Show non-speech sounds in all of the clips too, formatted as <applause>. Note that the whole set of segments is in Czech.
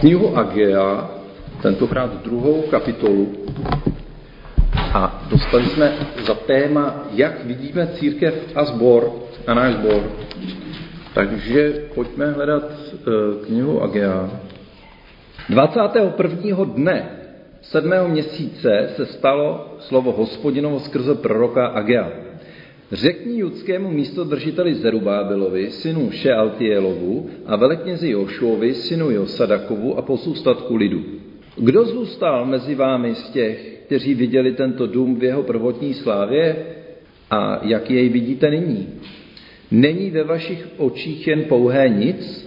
knihu Agea, tentokrát druhou kapitolu. A dostali jsme za téma, jak vidíme církev a zbor a náš zbor. Takže pojďme hledat uh, knihu Agea. 21. dne sedmého měsíce se stalo slovo hospodinovo skrze proroka Agea. Řekni judskému místodržiteli Zerubábelovi, synu Šealtielovu a veleknězi Jošuovi, synu Josadakovu a posůstatku lidu. Kdo zůstal mezi vámi z těch, kteří viděli tento dům v jeho prvotní slávě a jak jej vidíte nyní? Není ve vašich očích jen pouhé nic?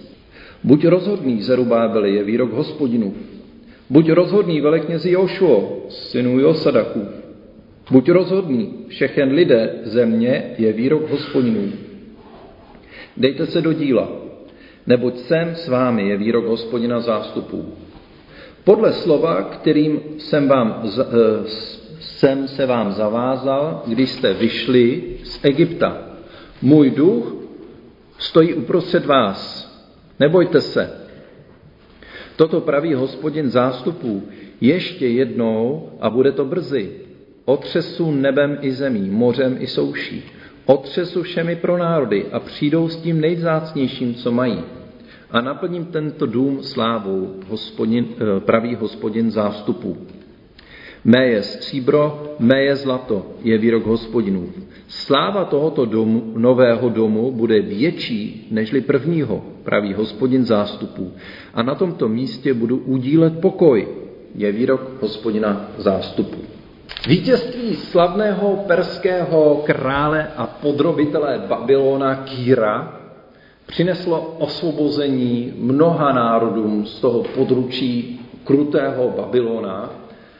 Buď rozhodný, Zerubábeli, je výrok hospodinův. Buď rozhodný, veleknězi Jošuo, synu Josadakův. Buď rozhodný, všechen lidé země je výrok hospodinů. Dejte se do díla, neboť jsem s vámi je výrok hospodina zástupů. Podle slova, kterým jsem, vám, eh, jsem se vám zavázal, když jste vyšli z Egypta. Můj duch stojí uprostřed vás. Nebojte se. Toto praví hospodin zástupů ještě jednou a bude to brzy. Otřesu nebem i zemí, mořem i souší. Otřesu všemi pro národy a přijdou s tím nejvzácnějším, co mají. A naplním tento dům slávou, hospodin, eh, pravý hospodin zástupů. Mé je stříbro, mé je zlato, je výrok hospodinů. Sláva tohoto domu, nového domu bude větší nežli prvního, pravý hospodin zástupů. A na tomto místě budu udílet pokoj, je výrok hospodina zástupů. Vítězství slavného perského krále a podrobitele Babylona Kýra přineslo osvobození mnoha národům z toho područí krutého Babylona,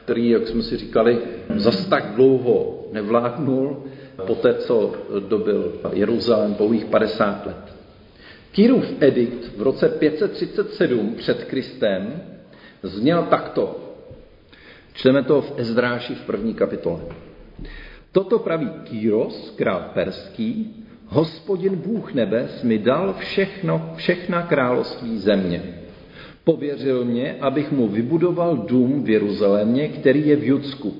který, jak jsme si říkali, zas tak dlouho nevládnul, poté co dobil Jeruzalém pouhých 50 let. Kýrův edikt v roce 537 před Kristem zněl takto. Čteme to v Ezdráši v první kapitole. Toto praví Kýros, král perský, hospodin Bůh nebes mi dal všechno, všechna království země. Pověřil mě, abych mu vybudoval dům v Jeruzalémě, který je v Judsku.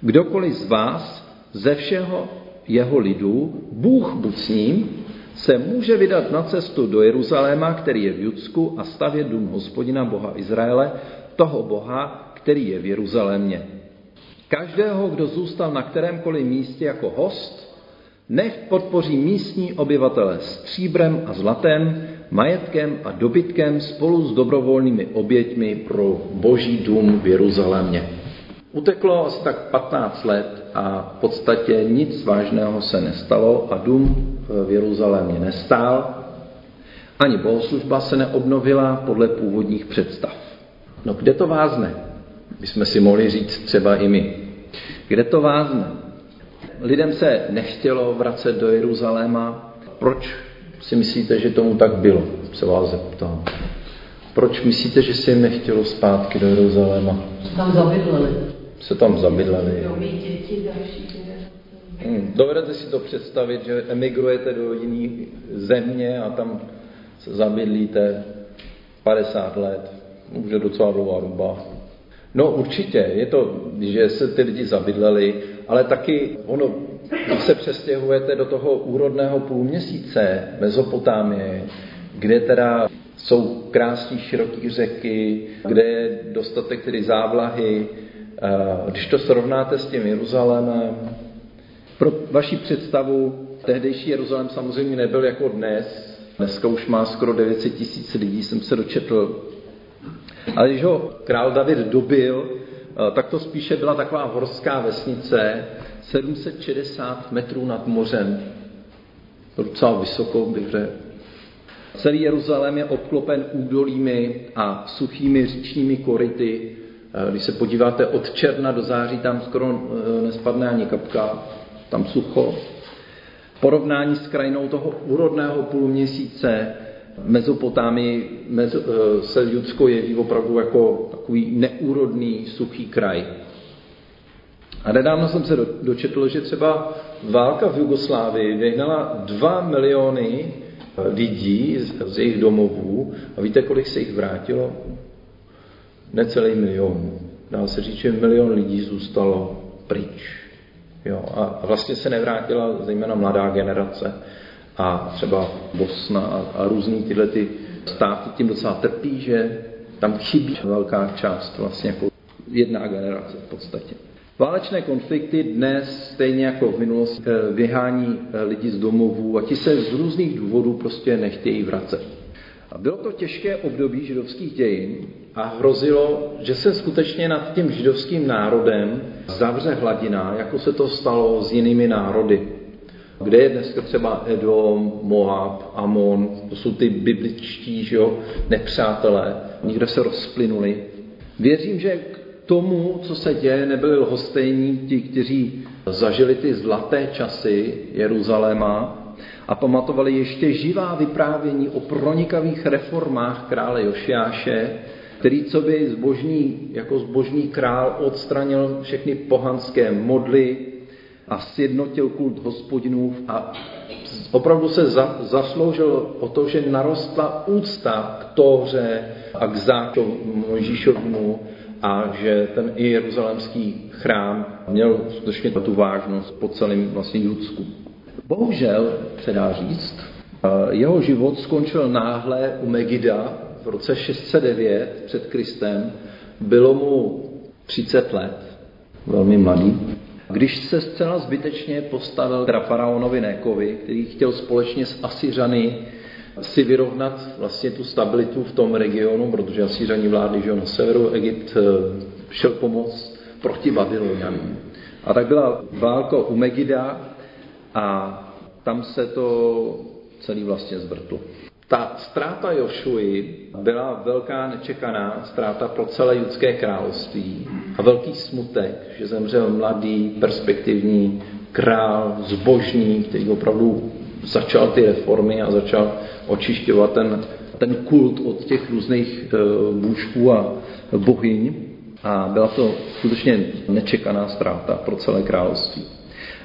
Kdokoliv z vás ze všeho jeho lidu, Bůh buď s ním, se může vydat na cestu do Jeruzaléma, který je v Judsku, a stavět dům hospodina Boha Izraele, toho Boha, který je v Jeruzalémě. Každého, kdo zůstal na kterémkoliv místě jako host, nech podpoří místní obyvatele stříbrem a zlatem, majetkem a dobytkem spolu s dobrovolnými oběťmi pro boží dům v Jeruzalémě. Uteklo asi tak 15 let a v podstatě nic vážného se nestalo a dům v Jeruzalémě nestál. Ani bohoslužba se neobnovila podle původních představ. No kde to vázne? Bychom si mohli říct třeba i my. Kde to vázne? Lidem se nechtělo vracet do Jeruzaléma. Proč si myslíte, že tomu tak bylo? Se vás zeptám. Proč myslíte, že se jim nechtělo zpátky do Jeruzaléma? Se tam zabydleli. Se tam zabydleli. Děti, další Hmm. Dovedete si to představit, že emigrujete do jiné země a tam se zabydlíte 50 let, může docela dlouhá doba. No určitě, je to, že se ty lidi zabydleli, ale taky ono, když se přestěhujete do toho úrodného půlměsíce Mezopotámie, kde teda jsou krásné široké řeky, kde je dostatek tedy závlahy, když to srovnáte s tím Jeruzalémem, pro vaši představu, tehdejší Jeruzalém samozřejmě nebyl jako dnes, dneska už má skoro 900 tisíc lidí, jsem se dočetl ale když ho král David dobil, eh, tak to spíše byla taková horská vesnice, 760 metrů nad mořem. Docela vysoko bych řekl. Celý Jeruzalém je obklopen údolími a suchými říčními koryty. Eh, když se podíváte od června do září, tam skoro eh, nespadne ani kapka, tam sucho. Porovnání s krajinou toho úrodného půlměsíce Mezopotámii mezo, eh, se Judsko jeví opravdu jako takový neúrodný, suchý kraj. A nedávno jsem se dočetl, že třeba válka v Jugoslávii vyhnala dva miliony lidí z, z jejich domovů. A víte, kolik se jich vrátilo? necelý milion. Dá se říct, že milion lidí zůstalo pryč. Jo, a vlastně se nevrátila zejména mladá generace a třeba Bosna a, a různý tyhle ty státy tím docela trpí, že tam chybí velká část, vlastně jako jedna generace v podstatě. Válečné konflikty dnes, stejně jako v minulosti, eh, vyhání eh, lidi z domovů a ti se z různých důvodů prostě nechtějí vracet. Bylo to těžké období židovských dějin a hrozilo, že se skutečně nad tím židovským národem zavře hladina, jako se to stalo s jinými národy. Kde je dneska třeba Edom, Moab, Amon, to jsou ty bibličtí že jo, nepřátelé, nikde se rozplynuli. Věřím, že k tomu, co se děje, nebyli lhostejní ti, kteří zažili ty zlaté časy Jeruzaléma a pamatovali ještě živá vyprávění o pronikavých reformách krále Jošiáše, který co by zbožní, jako zbožní král odstranil všechny pohanské modly a sjednotil kult hospodinův a opravdu se za, zasloužil o to, že narostla úcta k Tóře a k zákonu Mojžíšovmu a že ten i jeruzalemský chrám měl skutečně tu vážnost po celém vlastně Judsku. Bohužel, se dá říct, eh, jeho život skončil náhle u Megida v roce 609 před Kristem. Bylo mu 30 let, velmi mladý. Když se zcela zbytečně postavil k faraonovi Nékovi, který chtěl společně s Asiřany si vyrovnat vlastně tu stabilitu v tom regionu, protože Asířani vládli že na severu, Egypt eh, šel pomoc proti Babylonianům. A tak byla válka u Megida a tam se to celý vlastně zvrtlo. Ta ztráta Jošuji byla velká nečekaná ztráta pro celé judské království a velký smutek, že zemřel mladý, perspektivní král, zbožný, který opravdu začal ty reformy a začal očišťovat ten, ten kult od těch různých bůžků a bohyň. A byla to skutečně nečekaná ztráta pro celé království.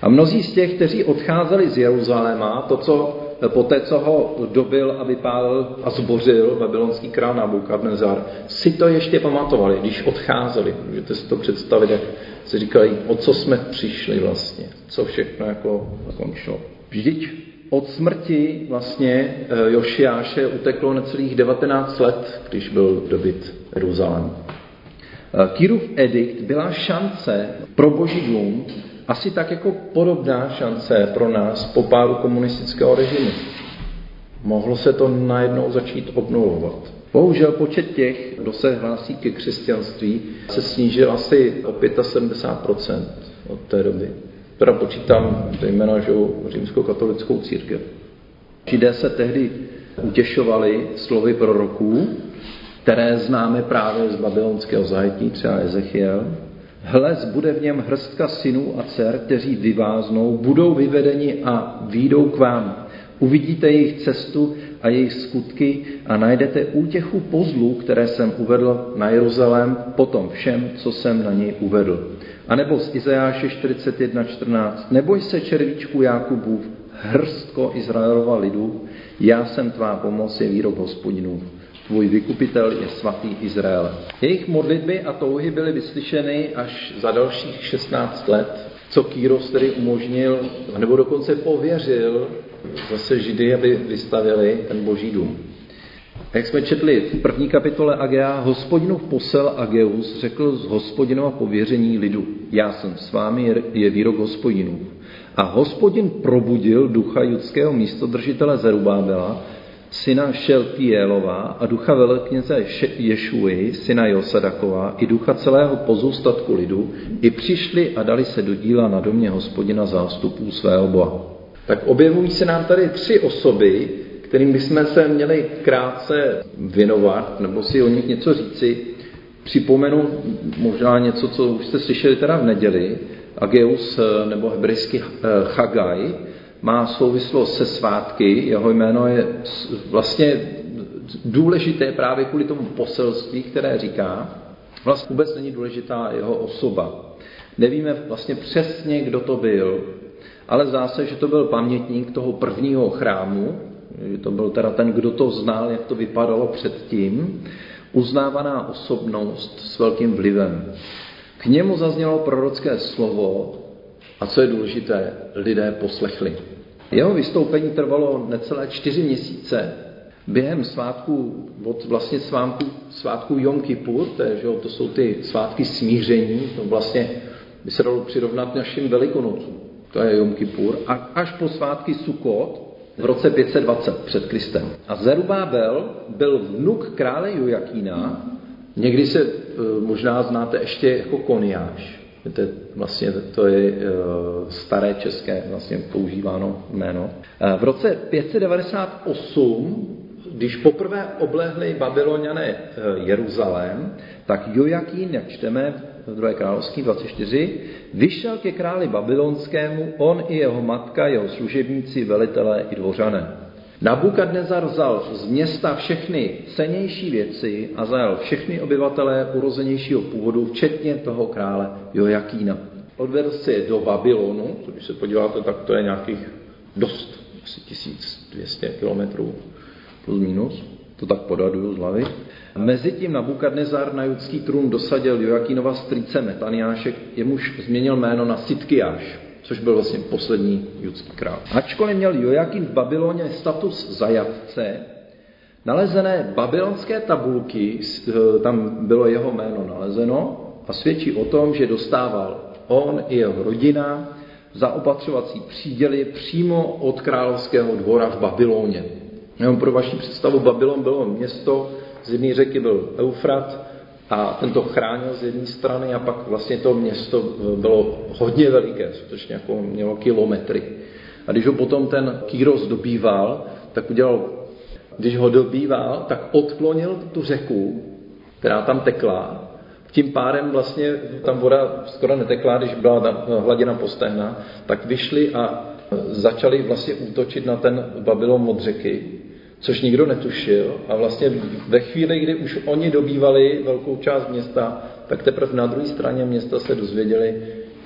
A mnozí z těch, kteří odcházeli z Jeruzaléma, to, co po té, co ho dobil a vypálil a zbořil babylonský král Nabukadnezar, si to ještě pamatovali, když odcházeli. Můžete si to představit, jak si říkali, o co jsme přišli vlastně, co všechno jako končilo. Vždyť od smrti vlastně eh, Jošiáše uteklo necelých 19 let, když byl dobyt Jeruzalém. Eh, Kýrův edikt byla šance pro boží dům, asi tak jako podobná šance pro nás po pádu komunistického režimu. Mohlo se to najednou začít obnovovat. Bohužel počet těch, kdo se hlásí ke křesťanství, se snížil asi o 75% od té doby. Teda počítám zejména že římskou katolickou církev. Židé se tehdy utěšovali slovy proroků, které známe právě z babylonského zajetí, třeba Ezechiel, Hles bude v něm hrstka synů a dcer, kteří vyváznou, budou vyvedeni a výjdou k vám. Uvidíte jejich cestu a jejich skutky a najdete útěchu pozlu, které jsem uvedl na Jeruzalém, potom všem, co jsem na něj uvedl. A nebo z Izajáše 41.14. Neboj se červíčku Jakubův, hrstko Izraelova lidu, já jsem tvá pomoc, je výrok hospodinův tvůj vykupitel je svatý Izrael. Jejich modlitby a touhy byly vyslyšeny až za dalších 16 let, co Kýros tedy umožnil, nebo dokonce pověřil zase Židy, aby vystavili ten boží dům. Jak jsme četli v první kapitole Agea, hospodinův posel Ageus řekl z hospodinova pověření lidu. Já jsem s vámi, je výrok hospodinů. A hospodin probudil ducha judského místodržitele Zerubábela, syna Šeltielova a ducha velekněze Ješuji, syna Josadakova, i ducha celého pozůstatku lidu, i přišli a dali se do díla na domě hospodina zástupů svého Boha. Tak objevují se nám tady tři osoby, kterým bychom se měli krátce věnovat, nebo si o nich něco říci. Připomenu možná něco, co už jste slyšeli teda v neděli, Ageus nebo hebrejský Chagaj, má souvislost se svátky, jeho jméno je vlastně důležité právě kvůli tomu poselství, které říká. Vlastně vůbec není důležitá jeho osoba. Nevíme vlastně přesně, kdo to byl, ale zdá se, že to byl pamětník toho prvního chrámu, že to byl teda ten, kdo to znal, jak to vypadalo předtím. uznávaná osobnost s velkým vlivem. K němu zaznělo prorocké slovo a co je důležité, lidé poslechli. Jeho vystoupení trvalo necelé čtyři měsíce. Během svátku, od vlastně svátku, svátku Jom Kippur, to, je, že jo, to jsou ty svátky smíření, to vlastně by se dalo přirovnat našim velikonocům. To je Jom Kippur. A až po svátky Sukot v roce 520 před Kristem. A Zerubábel byl vnuk krále Jojakína, někdy se e, možná znáte ještě jako Koniáš. To je, vlastně to je e, staré české vlastně používáno jméno. E, v roce 598 když poprvé oblehli babyloniané Jeruzalém, tak Jojakín, jak čteme v 2. království 24, vyšel ke králi babylonskému, on i jeho matka, jeho služebníci, velitelé i dvořané. Nabukadnezar vzal z města všechny cenější věci a zajal všechny obyvatelé urozenějšího původu, včetně toho krále Jojakína. Odvedl si je do Babylonu, když se podíváte, tak to je nějakých dost, asi 1200 kilometrů plus minus, to tak podaduju z hlavy. Mezitím Nabukadnezar na judský trůn dosadil Joakínova strýce Metaniáše, jemuž změnil jméno na Sitkiáš, což byl vlastně poslední judský král. Ačkoliv měl Joakín v Babyloně status zajatce, nalezené babylonské tabulky, eh, tam bylo jeho jméno nalezeno a svědčí o tom, že dostával on i jeho rodina zaopatřovací příděly přímo od královského dvora v Babyloně. Jenom pro vaši představu, Babylon bylo město, z jedné řeky byl Eufrat a ten to chránil z jedné strany a pak vlastně to město bylo hodně veliké, skutečně jako mělo kilometry. A když ho potom ten Kýros dobýval, tak udělal, když ho dobýval, tak odklonil tu řeku, která tam tekla, tím pádem vlastně tam voda skoro netekla, když byla hladina postehna, tak vyšli a začali vlastně útočit na ten Babylon od řeky což nikdo netušil. A vlastně ve chvíli, kdy už oni dobývali velkou část města, tak teprve na druhé straně města se dozvěděli,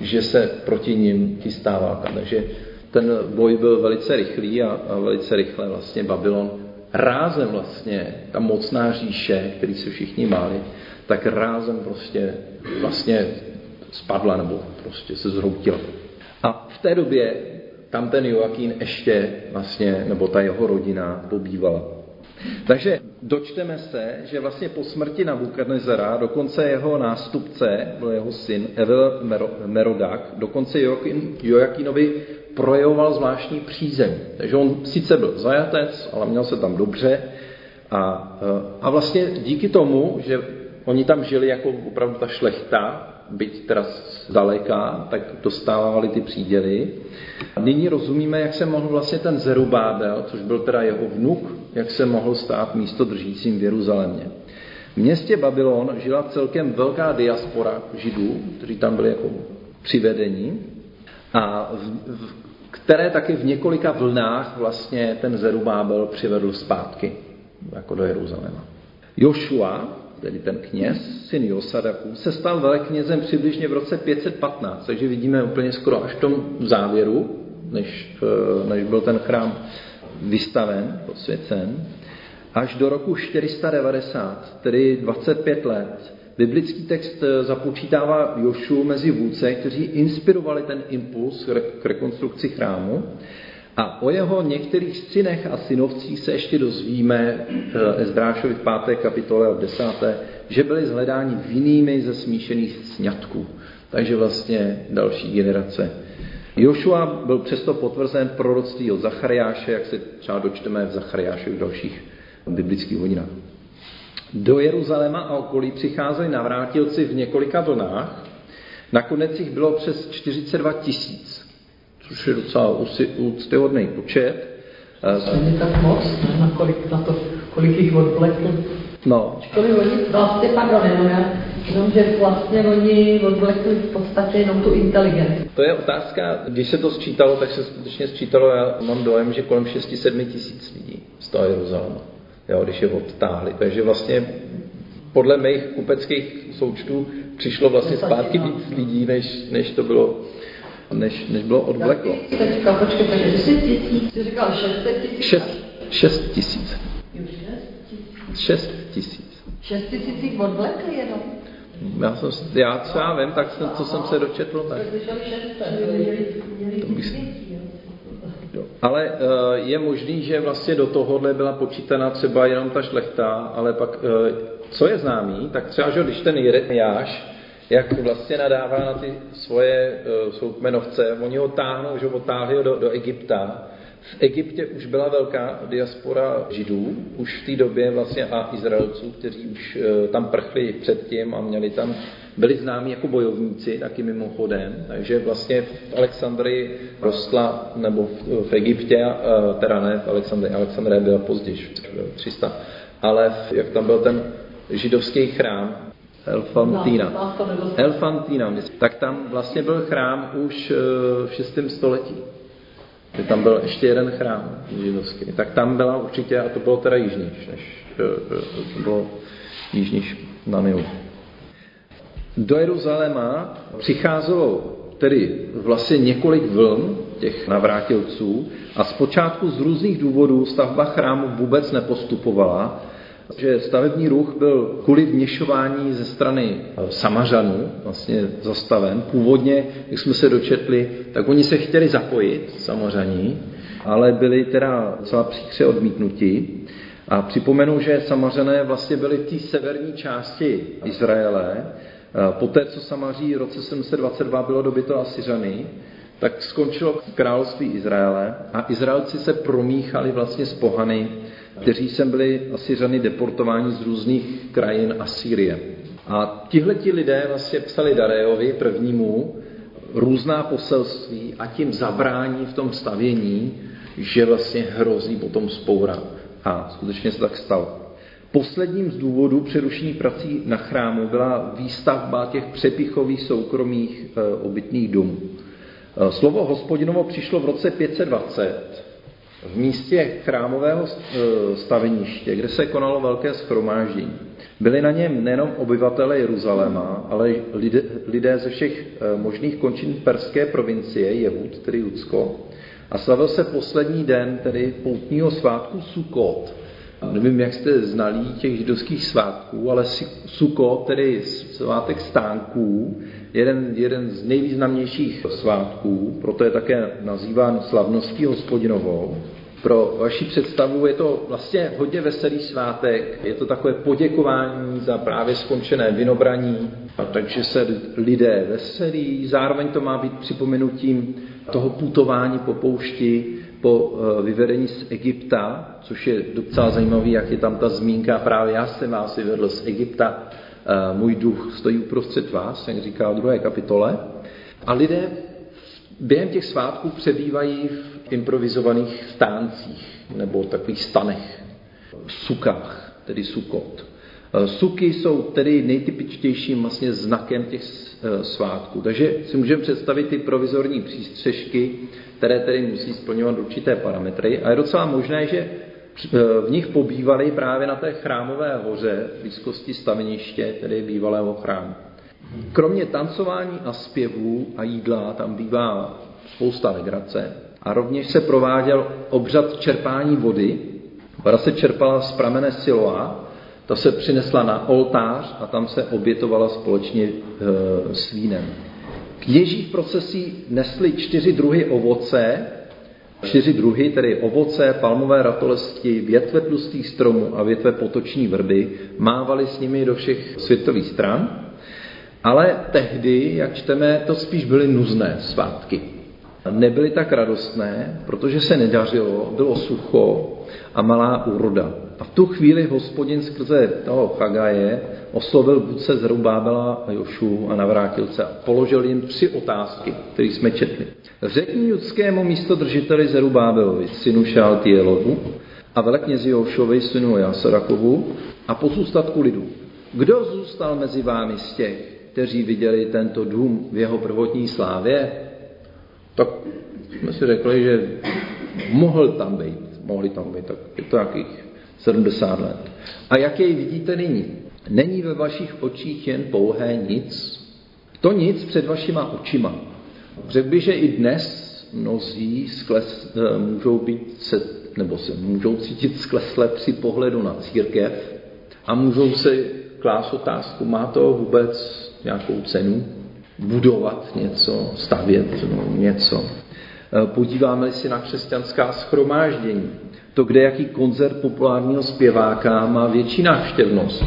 že se proti ním chystá válka. Takže ten boj byl velice rychlý a, a velice rychle vlastně Babylon rázem vlastně, ta mocná říše, který se všichni máli, tak rázem prostě vlastně spadla nebo prostě se zhroutila. A v té době tam ten Joakín ještě vlastně, nebo ta jeho rodina pobývala. Takže dočteme se, že vlastně po smrti Nabukadnezara dokonce jeho nástupce, byl jeho syn Evel Merodak, dokonce Joakin, Joakinovi projevoval zvláštní přízeň. Takže on sice byl zajatec, ale měl se tam dobře a, a vlastně díky tomu, že oni tam žili jako opravdu ta šlechta, byť teda zdaleka, tak dostávali ty příděly. Nyní rozumíme, jak se mohl vlastně ten Zerubábel, což byl teda jeho vnuk, jak se mohl stát místo držícím v Jeruzalémě. V městě Babylon žila celkem velká diaspora židů, kteří tam byli jako přivedení, a v, v, které taky v několika vlnách vlastně ten Zerubábel přivedl zpátky jako do Jeruzaléma. Joshua, tedy ten kněz, syn Josadaku, se stal veleknězem přibližně v roce 515, takže vidíme úplně skoro až v tom závěru, než, eh, než byl ten chrám vystaven, posvěcen, až do roku 490, tedy 25 let. Biblický text eh, započítává Jošu mezi vůdce, kteří inspirovali ten impuls k rekonstrukci chrámu a o jeho některých synech a synovcích se ještě dozvíme eh, Ezdrášovi v 5. kapitole v 10. že byli zhledáni vinnými ze smíšených sňatků. Takže vlastně další generace. Jošua byl přesto potvrzen proroctví od Zachariáše, jak se třeba dočteme v Zachariáši v dalších biblických hodinách. Do Jeruzaléma a okolí přicházeli navrátilci v několika vlnách. Nakonec jich bylo přes 42 tisíc což je docela úctyhodný počet. Není tak moc, na kolik, na to, kolik jich odvlekl. No. Kolik oni, vlastně, pardon, jenom já, vlastně oni odvlekli v podstatě jenom tu inteligenci. To je otázka, když se to sčítalo, tak se skutečně sčítalo, já mám dojem, že kolem 6-7 tisíc lidí z toho Jeruzaléma, jo, když je odtáhli. Takže vlastně podle mých kupeckých součtů přišlo vlastně zpátky víc lidí, než, než to bylo než, než bylo odvleklo. Teďka, počkej, takže 10 tisíc, jsi říkal 600 tisíc? 6, 6 tisíc. 6 tisíc. Šest tisíc jich odvlekli jenom. Já, jsem, já třeba vím, tak jsem, co jsem se dočetl, tak... To bych... Ale uh, je možný, že vlastně do tohohle byla počítaná třeba jenom ta šlechta, ale pak, uh, co je známý, tak třeba, že když ten Jáš, jak vlastně nadává na ty svoje uh, soukmenovce, oni ho táhnou, že ho táhli do, do Egypta, v Egyptě už byla velká diaspora židů, už v té době vlastně a Izraelců, kteří už eh, tam prchli předtím a měli tam, byli známí jako bojovníci, taky mimochodem, takže vlastně v Alexandrii rostla, nebo v, v Egyptě, eh, teda ne v Alexandrii, Alexandrie byla později, 300, ale v, jak tam byl ten židovský chrám, Elfantina. Elfantina, tak tam vlastně byl chrám už eh, v 6. století že tam byl ještě jeden chrám židovský, tak tam byla určitě, a to bylo teda jižníž, než eh, eh, to bylo jižníž na Nilu. Do Jeruzaléma přicházelo tedy vlastně několik vln těch navrátilců a zpočátku z různých důvodů stavba chrámu vůbec nepostupovala že stavební ruch byl kvůli vněšování ze strany Samařanů vlastně zastaven. Původně, jak jsme se dočetli, tak oni se chtěli zapojit, Samařaní, ale byli teda docela příkře odmítnutí. A připomenu, že Samařané vlastně byli v té severní části Izraele. Poté, co Samaří v roce 722 bylo dobyto Asiřany, tak skončilo království Izraele a Izraelci se promíchali vlastně s pohany kteří sem byli Asiřany deportováni z různých krajin Asýrie. A tihleti lidé vlastně psali Darejovi prvnímu různá poselství a tím zabrání v tom stavění, že vlastně hrozí potom spoura. A skutečně se tak stalo. Posledním z důvodů přerušení prací na chrámu byla výstavba těch přepichových soukromých e, obytných domů. E, slovo hospodinovo přišlo v roce 520 v místě chrámového e, staveniště, kde se konalo velké schromáždění. Byli na něm nejenom obyvatele Jeruzaléma, ale lidé, lidé ze všech e, možných končin perské provincie, Jehud, tedy Judsko, a slavil se poslední den, tedy poutního svátku Sukot. Nevím, jak jste znalí těch židovských svátků, ale Sukot, tedy svátek stánků, jeden, jeden z nejvýznamnějších svátků, proto je také nazýván slavností hospodinovou. Pro vaši představu je to vlastně hodně veselý svátek, je to takové poděkování za právě skončené vinobraní, a takže se lidé veselí, zároveň to má být připomenutím toho putování po poušti, po eh, vyvedení z Egypta, což je docela zajímavý, jak je tam ta zmínka, právě já jsem vás vyvedl z Egypta, Eh, můj duch stojí uprostřed vás, jak říká v druhé kapitole. A lidé během těch svátků přebývají v improvizovaných stáncích nebo takových stanech, v sukách, tedy sukot. Eh, suky jsou tedy nejtypičtějším vlastně znakem těch eh, svátků. Takže si můžeme představit ty provizorní přístřežky, které tedy musí splňovat určité parametry. A je docela možné, že v nich pobývali právě na té chrámové hoře v blízkosti staveniště, tedy bývalého chrámu. Kromě tancování a zpěvů a jídla tam bývá spousta legrace a rovněž se prováděl obřad čerpání vody. Voda se čerpala z pramene Siloa, ta se přinesla na oltář a tam se obětovala společně e, s vínem. Kněží v procesí nesli čtyři druhy ovoce, Čtyři druhy, tedy ovoce, palmové ratolesti, větve tlustých stromů a větve potoční vrby, mávali s nimi do všech světových stran, ale tehdy, jak čteme, to spíš byly nuzné svátky. Nebyly tak radostné, protože se nedařilo, bylo sucho a malá úroda. A v tu chvíli hospodin skrze toho Chagaje oslovil vůdce z Rubábela a Jošu a navrátil se a položil jim tři otázky, které jsme četli. Řekni judskému místodržiteli Zerubábelovi, synu Šaltielovu, a veleknězi Jošovi, synu Jasarakovu, a pozůstatku lidu. Kdo zůstal mezi vámi z těch, kteří viděli tento dům v jeho prvotní slávě? Tak jsme si řekli, že mohl tam být, mohli tam být, tak je to nějakých 70 let. A jak jej vidíte nyní? Není ve vašich očích jen pouhé nic? To nic před vašima očima. Řekl bych, že i dnes mnozí skles, eh, můžou být se, nebo se můžou cítit sklesle při pohledu na církev, A můžou si klást otázku, má to vůbec nějakou cenu? Budovat něco, stavět no, něco. Eh, podíváme si na křesťanská schromáždění. To, kde jaký koncert populárního zpěváka má větší návštěvnost.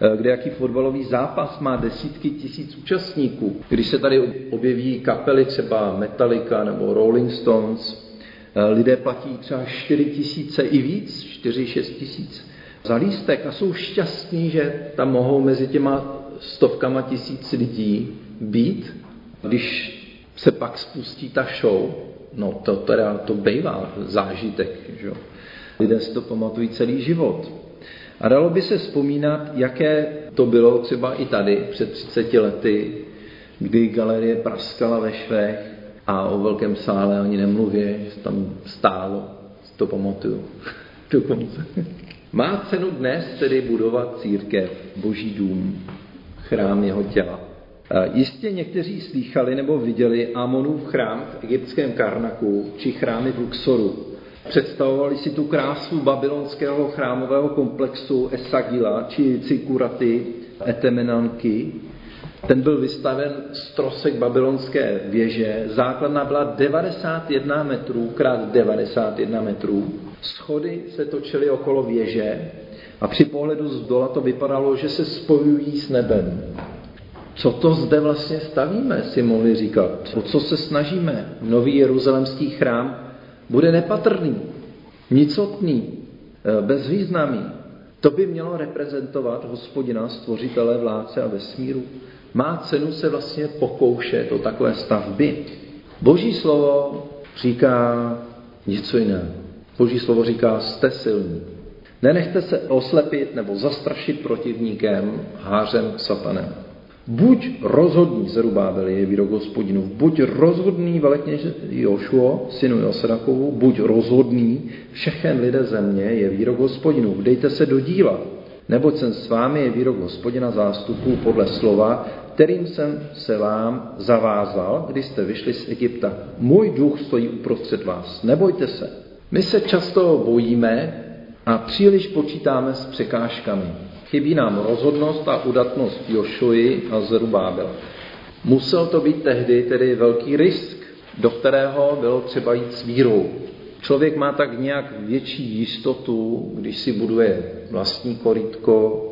Eh, kde jaký fotbalový zápas má desítky tisíc účastníků. Když se tady objeví kapely třeba Metallica nebo Rolling Stones, eh, lidé platí třeba 4 tisíce i víc, 4-6 tisíc za lístek a jsou šťastní, že tam mohou mezi těma stovkama tisíc lidí být. Když se pak spustí ta show, no to teda to bývá zážitek, že? Lidé si to pamatují celý život. A dalo by se vzpomínat, jaké to bylo třeba i tady před 30 lety, kdy galerie praskala ve švech a o velkém sále ani nemluvě, že tam stálo, to pamatuju <laughs> dokonce. Má cenu dnes tedy budovat církev, boží dům, chrám jeho těla. Jistě někteří slýchali nebo viděli Amonův chrám v egyptském Karnaku či chrámy v Luxoru. Představovali si tu krásu babylonského chrámového komplexu Esagila či Cikuraty Etemenanky. Ten byl vystaven z trosek babylonské věže. Základna byla 91 metrů krát 91 metrů. Schody se točily okolo věže a při pohledu z dola to vypadalo, že se spojují s nebem. Co to zde vlastně stavíme, si mohli říkat. O co se snažíme? Nový jeruzalemský chrám bude nepatrný, nicotný, e, bezvýznamný. To by mělo reprezentovat hospodina, stvořitele, vládce a vesmíru. Má cenu se vlastně pokoušet o takové stavby. Boží slovo říká něco jiného. Boží slovo říká, jste silní. Nenechte se oslepit nebo zastrašit protivníkem, hářem, satanem. Buď rozhodný, Zerubábel je výrok hospodinu, buď rozhodný velekněž Jošuo, synu Joserakovu, buď rozhodný, všechen lidé země je výrok hospodinu, vdejte se do díla, neboť jsem s vámi je výrok hospodina zástupů podle slova, kterým jsem se vám zavázal, když jste vyšli z Egypta. Můj duch stojí uprostřed vás, nebojte se. My se často bojíme a příliš počítáme s překážkami. Chybí nám rozhodnost a udatnost Jošuji a Zerubábel. Musel to být tehdy tedy velký risk, do kterého bylo třeba jít s vírou. Člověk má tak nějak větší jistotu, když si buduje vlastní korytko,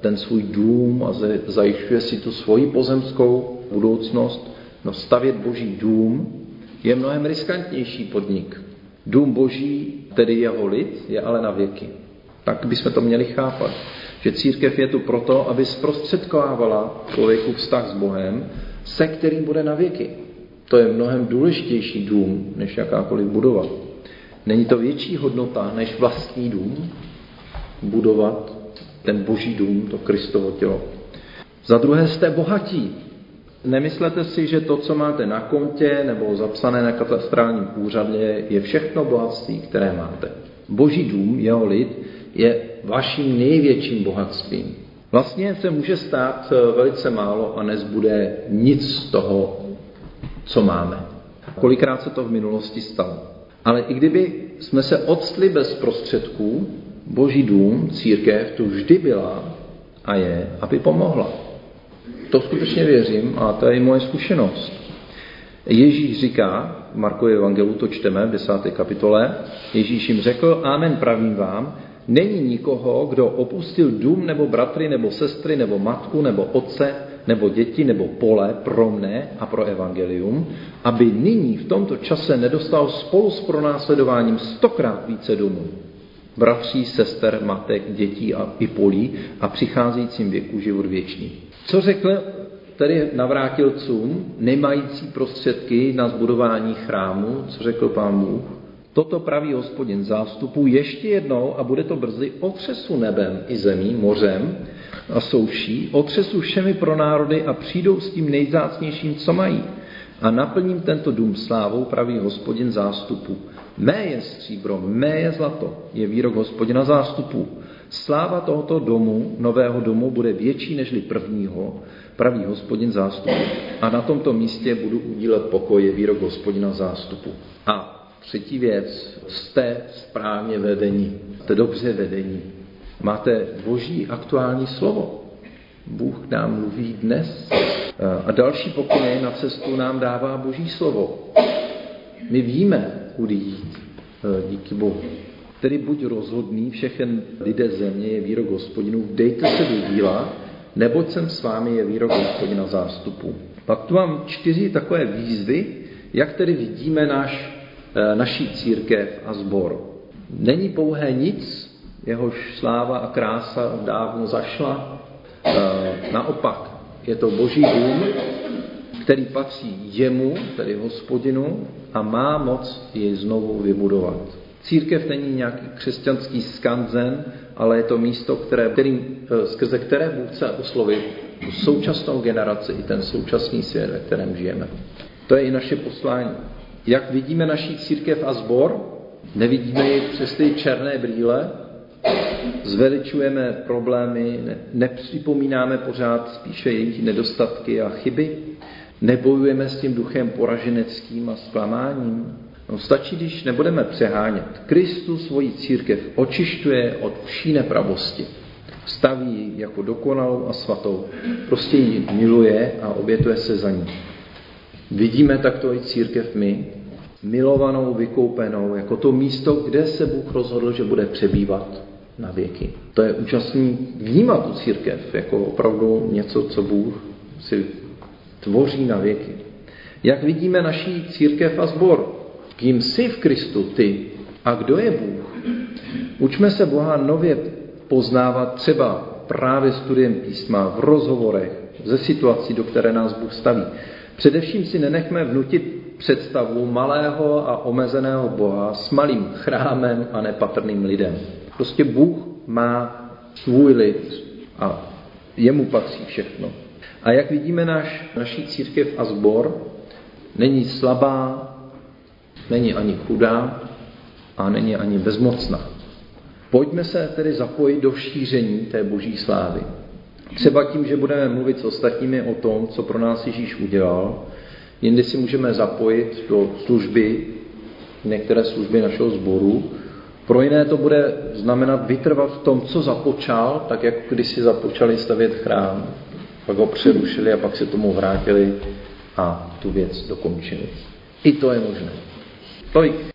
ten svůj dům a zajišťuje si tu svoji pozemskou budoucnost. No stavět boží dům je mnohem riskantnější podnik. Dům boží, tedy jeho lid, je ale na věky. Tak bychom to měli chápat že církev je tu proto, aby zprostředkovávala člověku vztah s Bohem, se kterým bude na věky. To je mnohem důležitější dům, než jakákoliv budova. Není to větší hodnota, než vlastní dům, budovat ten boží dům, to Kristovo tělo. Za druhé jste bohatí. Nemyslete si, že to, co máte na kontě nebo zapsané na katastrálním úřadě, je všechno bohatství, které máte. Boží dům, jeho lid, je vaším největším bohatstvím. Vlastně se může stát eh, velice málo a nezbude nic z toho, co máme. Kolikrát se to v minulosti stalo. Ale i kdyby jsme se odstli bez prostředků, Boží dům, církev tu vždy byla a je, aby pomohla. To skutečně věřím a to je i moje zkušenost. Ježíš říká, v Markově evangelu to čteme v desáté kapitole, Ježíš jim řekl, amen pravím vám, Není nikoho, kdo opustil dům nebo bratry nebo sestry nebo matku nebo otce nebo děti nebo pole pro mne a pro evangelium, aby nyní v tomto čase nedostal spolu s pronásledováním stokrát více domů. Bratří, sester, matek, dětí a i polí a přicházejícím věku život věčný. Co řekl tedy navrátilcům, nemající prostředky na zbudování chrámu, co řekl pán Bůh? Toto praví hospodin zástupu ještě jednou a bude to brzy otřesu nebem i zemí, mořem a souší, otřesu všemi pro národy a přijdou s tím nejzácnějším, co mají. A naplním tento dům slávou, praví hospodin zástupu. Mé je stříbro, mé je zlato, je výrok hospodina zástupu. Sláva tohoto domu, nového domu, bude větší nežli prvního, praví hospodin zástupu. A na tomto místě budu udílet pokoje, výrok hospodina zástupu. A Třetí věc, jste správně vedení, jste dobře vedení. Máte boží aktuální slovo. Bůh nám mluví dnes. A další pokyny na cestu nám dává boží slovo. My víme, kudy jít, e, díky Bohu. Tedy buď rozhodný, všechen lidé země je výrok hospodinů, dejte se do díla, neboť jsem s vámi je výrok hospodina zástupu. Pak tu mám čtyři takové výzvy, jak tedy vidíme naš, e, naší církev a zbor. Není pouhé nic, jehož sláva a krása dávno zašla. E, naopak, je to boží dům, který patří jemu, tedy hospodinu, a má moc jej znovu vybudovat. Církev není nějaký křesťanský skanzen, ale je to místo, které, kterým, e, skrze které Bůh chce oslovit současnou generaci i ten současný svět, ve kterém žijeme. To je i naše poslání. Jak vidíme naší církev a zbor, nevidíme ji přes ty černé brýle, zveličujeme problémy, ne, nepřipomínáme pořád spíše jejich nedostatky a chyby, nebojujeme s tím duchem poraženeckým a zklamáním. No, stačí, když nebudeme přehánět. Kristus svoji církev očišťuje od vší nepravosti. Staví jako dokonalou a svatou. Prostě ji miluje a obětuje se za ní. Vidíme takto i církev my, milovanou, vykoupenou, jako to místo, kde se Bůh rozhodl, že bude přebývat na věky. To je účastný vnímat tu církev jako opravdu něco, co Bůh si tvoří na věky. Jak vidíme naší církev a sbor? Kým jsi v Kristu ty a kdo je Bůh? Učme se Boha nově poznávat třeba právě studiem písma, v rozhovorech, ze situací, do které nás Bůh staví. Především si nenechme vnutit představu malého a omezeného Boha s malým chrámem a nepatrným lidem. Prostě Bůh má svůj lid a jemu patří všechno. A jak vidíme, naš, naší církev a zbor není slabá, není ani chudá a není ani bezmocná. Pojďme se tedy zapojit do šíření té boží slávy. Třeba tím, že budeme mluvit s ostatními o tom, co pro nás Ježíš udělal, jindy si můžeme zapojit do služby, některé služby našeho sboru. Pro jiné to bude znamenat vytrvat v tom, co započal, tak jak když si započali stavět chrám, pak ho přerušili a pak se tomu vrátili a tu věc dokončili. I to je možné. Tolik